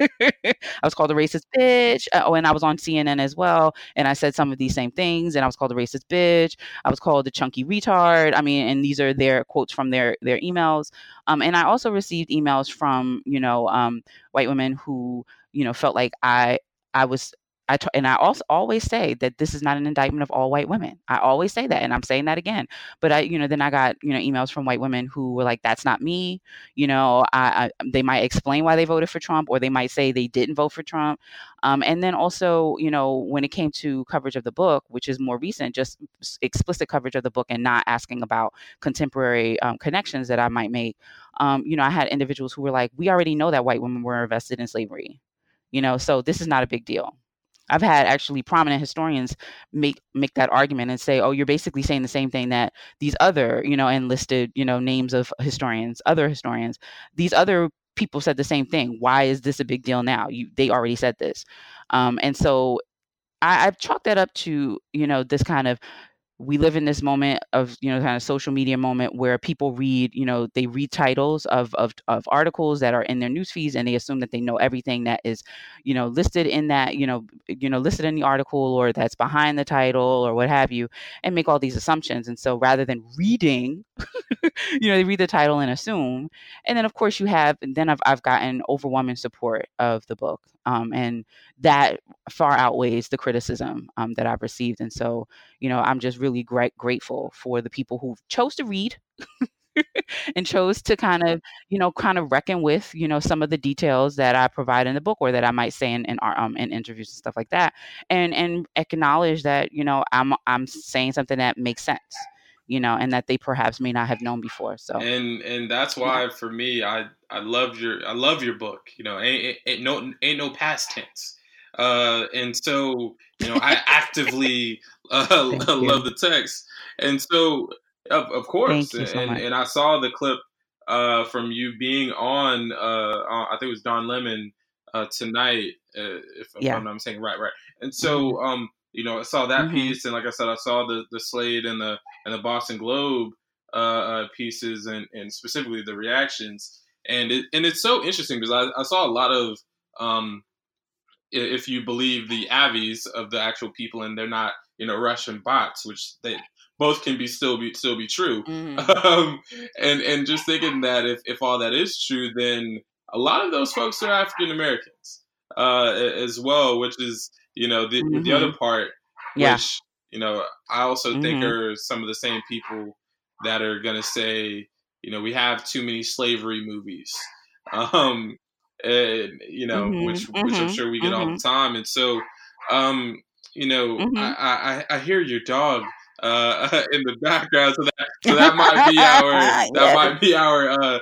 I was called a racist bitch. Uh, oh, and I was on CNN as well. And I said some of these same things. And I was called a racist bitch. I was called a chunky retard. I mean, and these are their quotes from their their emails. Um, and I also received emails from you know um, white women who you know felt like I I was I t- and I also always say that this is not an indictment of all white women. I always say that, and I'm saying that again. But I, you know, then I got you know emails from white women who were like, "That's not me." You know, I, I they might explain why they voted for Trump, or they might say they didn't vote for Trump. Um, and then also, you know, when it came to coverage of the book, which is more recent, just explicit coverage of the book and not asking about contemporary um, connections that I might make. Um, you know, I had individuals who were like, "We already know that white women were invested in slavery." You know, so this is not a big deal. I've had actually prominent historians make make that argument and say, "Oh, you're basically saying the same thing that these other, you know, enlisted, you know, names of historians, other historians, these other people said the same thing. Why is this a big deal now? You, they already said this, um, and so I, I've chalked that up to, you know, this kind of we live in this moment of you know kind of social media moment where people read you know they read titles of, of of articles that are in their news feeds and they assume that they know everything that is you know listed in that you know you know listed in the article or that's behind the title or what have you and make all these assumptions. And so rather than reading you know they read the title and assume and then of course you have then I've, I've gotten overwhelming support of the book um, and that far outweighs the criticism um, that I've received and so you know I'm just really great, grateful for the people who chose to read and chose to kind of, you know, kind of reckon with, you know, some of the details that I provide in the book or that I might say in, in, um, in interviews and stuff like that. And, and acknowledge that, you know, I'm, I'm saying something that makes sense you know, and that they perhaps may not have known before. So and and that's why yeah. for me, I I love your I love your book. You know, ain't, ain't no ain't no past tense. Uh, and so you know, I actively uh, love the text, and so of, of course, and, so and I saw the clip uh, from you being on, uh, I think it was Don Lemon uh, tonight, uh, if, yeah. I'm, I'm saying right, right. And so, mm-hmm. um, you know, I saw that mm-hmm. piece, and like I said, I saw the the Slate and the and the Boston Globe uh, uh, pieces, and and specifically the reactions, and it and it's so interesting because I, I saw a lot of um, if you believe the avies of the actual people, and they're not you know Russian bots, which they both can be still be still be true. Mm-hmm. Um, and and just thinking that if if all that is true, then a lot of those folks are African Americans uh, as well, which is you know the mm-hmm. the other part, yeah. which you know I also mm-hmm. think are some of the same people that are gonna say you know we have too many slavery movies. Um, and you know, mm-hmm, which which I'm mm-hmm, sure we get all the mm-hmm. time. And so, um, you know, mm-hmm. I, I, I hear your dog uh in the background, so that so that might be our that might be our uh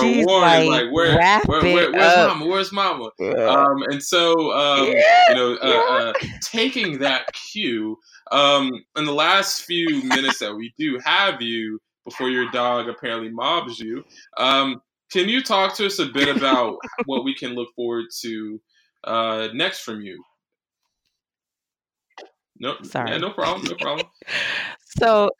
She's warning, like, like where, where, where, where's up. mama? Where's mama? Yeah. Um, and so um, yeah, you know, uh, uh, taking that cue, um, in the last few minutes that we do have you before your dog apparently mobs you, um, can you talk to us a bit about what we can look forward to uh, next from you? No, sorry, yeah, no problem, no problem. so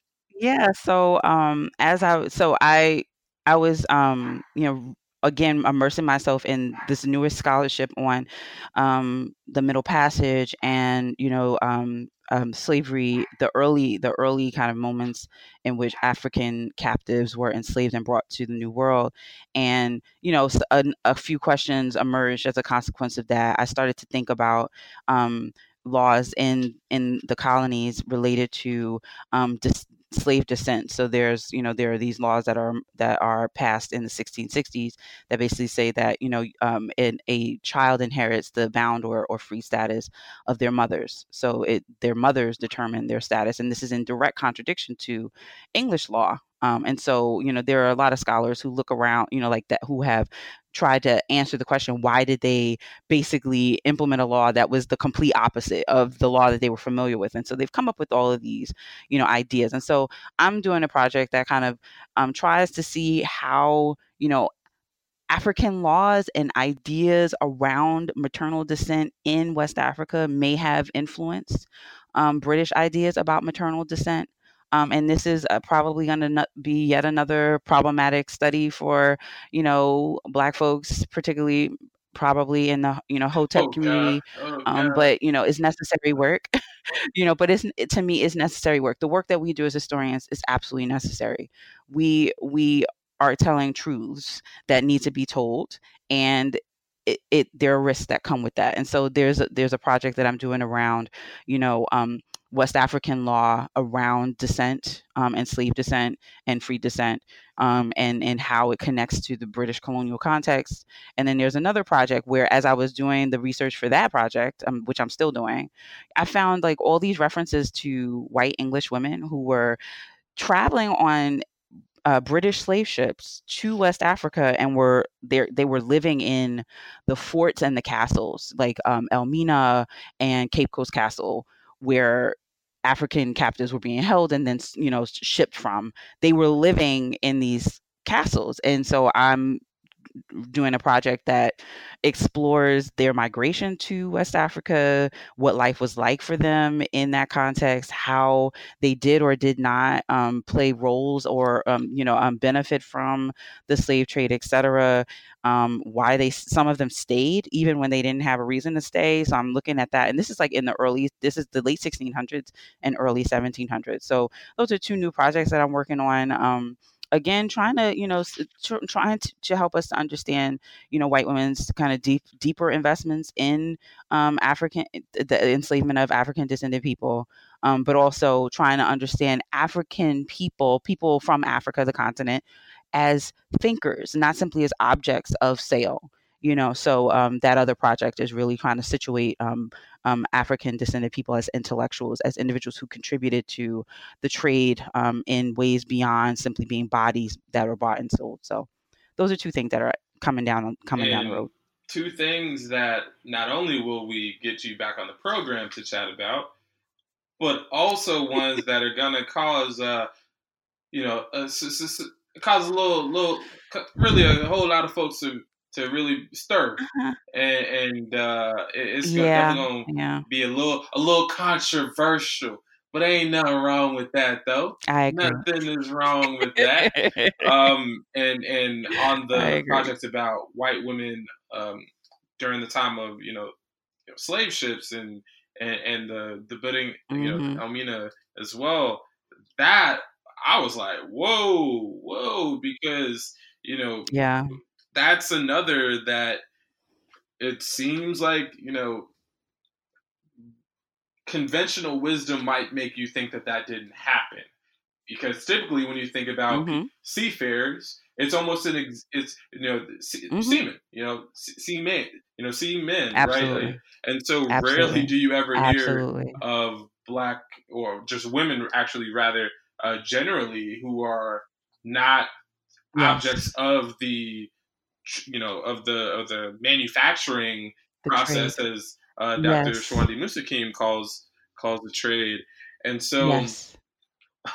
yeah, so um, as I so I I was um, you know again immersing myself in this newest scholarship on um, the Middle Passage and you know um, um, slavery, the early the early kind of moments in which African captives were enslaved and brought to the New World, and you know a, a few questions emerged as a consequence of that. I started to think about um, laws in in the colonies related to um, dis- slave descent. So there's, you know, there are these laws that are that are passed in the 1660s that basically say that, you know, um, a child inherits the bound or, or free status of their mothers. So it their mothers determine their status, and this is in direct contradiction to English law. Um, and so, you know, there are a lot of scholars who look around, you know, like that, who have tried to answer the question why did they basically implement a law that was the complete opposite of the law that they were familiar with and so they've come up with all of these you know ideas and so i'm doing a project that kind of um, tries to see how you know African laws and ideas around maternal descent in West Africa may have influenced um, British ideas about maternal descent. Um, and this is uh, probably going to be yet another problematic study for, you know, Black folks, particularly probably in the you know Hotep oh, community. oh, um, but you know it's necessary work. You know but it's it, to me is necessary work. The work that we do as historians is absolutely necessary. We we are telling truths that need to be told and it, it, there are risks that come with that. And so there's a, there's a project that i'm doing around you know um, west african law around descent um, and slave descent and free descent um, and and how it connects to the british colonial context and then there's another project where as i was doing the research for that project um, which i'm still doing i found like all these references to white english women who were traveling on uh, British slave ships to West Africa and were there. They were living in the forts and the castles, like um, Elmina and Cape Coast Castle, where African captives were being held and then you know shipped from. They were living in these castles, and so I'm doing a project that explores their migration to West Africa, what life was like for them in that context, how they did or did not um, play roles or um, you know um, benefit from the slave trade, etc. Um, why they some of them stayed even when they didn't have a reason to stay. So I'm looking at that, and this is like in the early, this is the late 1600s and early 1700s. So those are two new projects that I'm working on. Again trying to you know tr- trying to, to, help us to understand you know white women's kind of deep deeper investments in um, african eh, the enslavement of african descended people um, but also trying to understand african people people from africa the continent as thinkers not simply as objects of sale you know so um, that other project is really trying to situate um, um, african descended people as intellectuals as individuals who contributed to the trade um, in ways beyond simply being bodies that are bought and sold. So those are two things that are coming down coming and down the road. two things that not only will we get you back on the program to chat about but also ones that are going to cause uh, you know uh, cause a little little really a whole lot of folks to to really stir, uh-huh. and, and uh, it's yeah, definitely gonna yeah. be a little a little controversial. But ain't nothing wrong with that though. I agree. Nothing is wrong with that. um, and and on the project about white women um, during the time of you know, you know slave ships and and, and the the building mm-hmm. you know mm-hmm. Elmina as well. That I was like, whoa, whoa, because you know, yeah, that's another that it seems like you know conventional wisdom might make you think that that didn't happen because typically when you think about mm-hmm. seafarers it's almost an ex- it's you know mm-hmm. seamen you know seamen you know seamen Absolutely. right and so Absolutely. rarely do you ever Absolutely. hear of black or just women actually rather uh, generally who are not yes. objects of the you know of the of the manufacturing the process trade. as uh, Dr. Yes. Sowande' Mustakeem calls calls the trade, and so yes.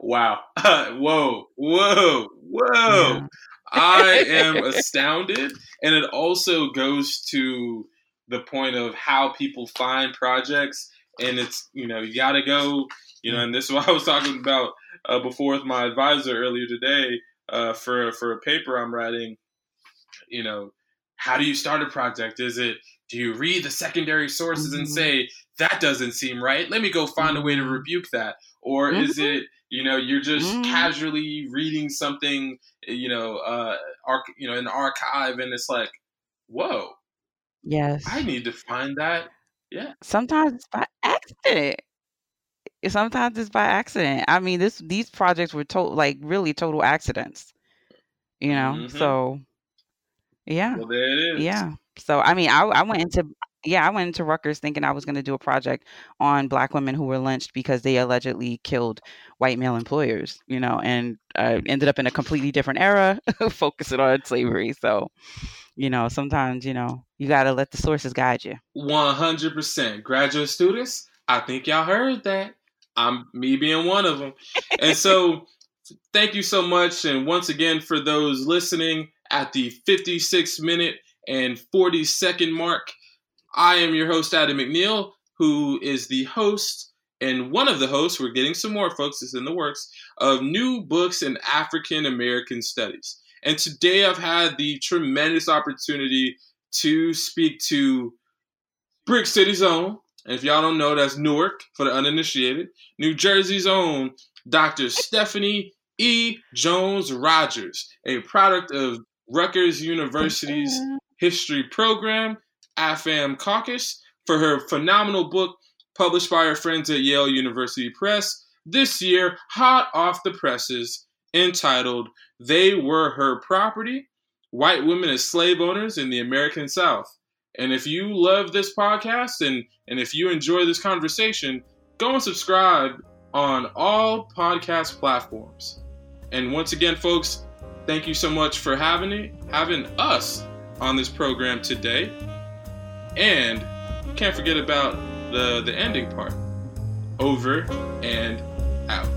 wow, whoa, whoa, whoa. Yeah. I am astounded, and it also goes to the point of how people find projects, and it's you know you got to go, you know, and this is what I was talking about uh, before with my advisor earlier today uh, for for a paper I'm writing, you know, how do you start a project? Is it do you read the secondary sources mm-hmm. and say that doesn't seem right? Let me go find a way to mm-hmm. rebuke that, or mm-hmm. is it you know you're just mm-hmm. casually reading something you know uh you know an archive and it's like whoa yes I need to find that yeah sometimes by accident sometimes it's by accident. I mean, this these projects were total like really total accidents. You know, mm-hmm. so yeah, well, there it is. Yeah. So I mean, I I went into yeah, I went into Rutgers thinking I was going to do a project on black women who were lynched because they allegedly killed white male employers, you know, and I ended up in a completely different era focusing on slavery. So, you know, sometimes, you know, you got to let the sources guide you. 100%. Graduate students, I think y'all heard that. I'm me being one of them. And so, thank you so much. And once again, for those listening at the 56 minute and 40 second mark, I am your host, Adam McNeil, who is the host and one of the hosts. We're getting some more folks, is in the works of new books in African American studies. And today I've had the tremendous opportunity to speak to Brick City's own and if y'all don't know, that's Newark for the uninitiated. New Jersey's own Dr. Stephanie E. Jones Rogers, a product of Rutgers University's history program, AFAM Caucus, for her phenomenal book published by her friends at Yale University Press this year, hot off the presses, entitled They Were Her Property White Women as Slave Owners in the American South. And if you love this podcast and, and if you enjoy this conversation, go and subscribe on all podcast platforms. And once again, folks, thank you so much for having me, having us on this program today. And can't forget about the the ending part. Over and out.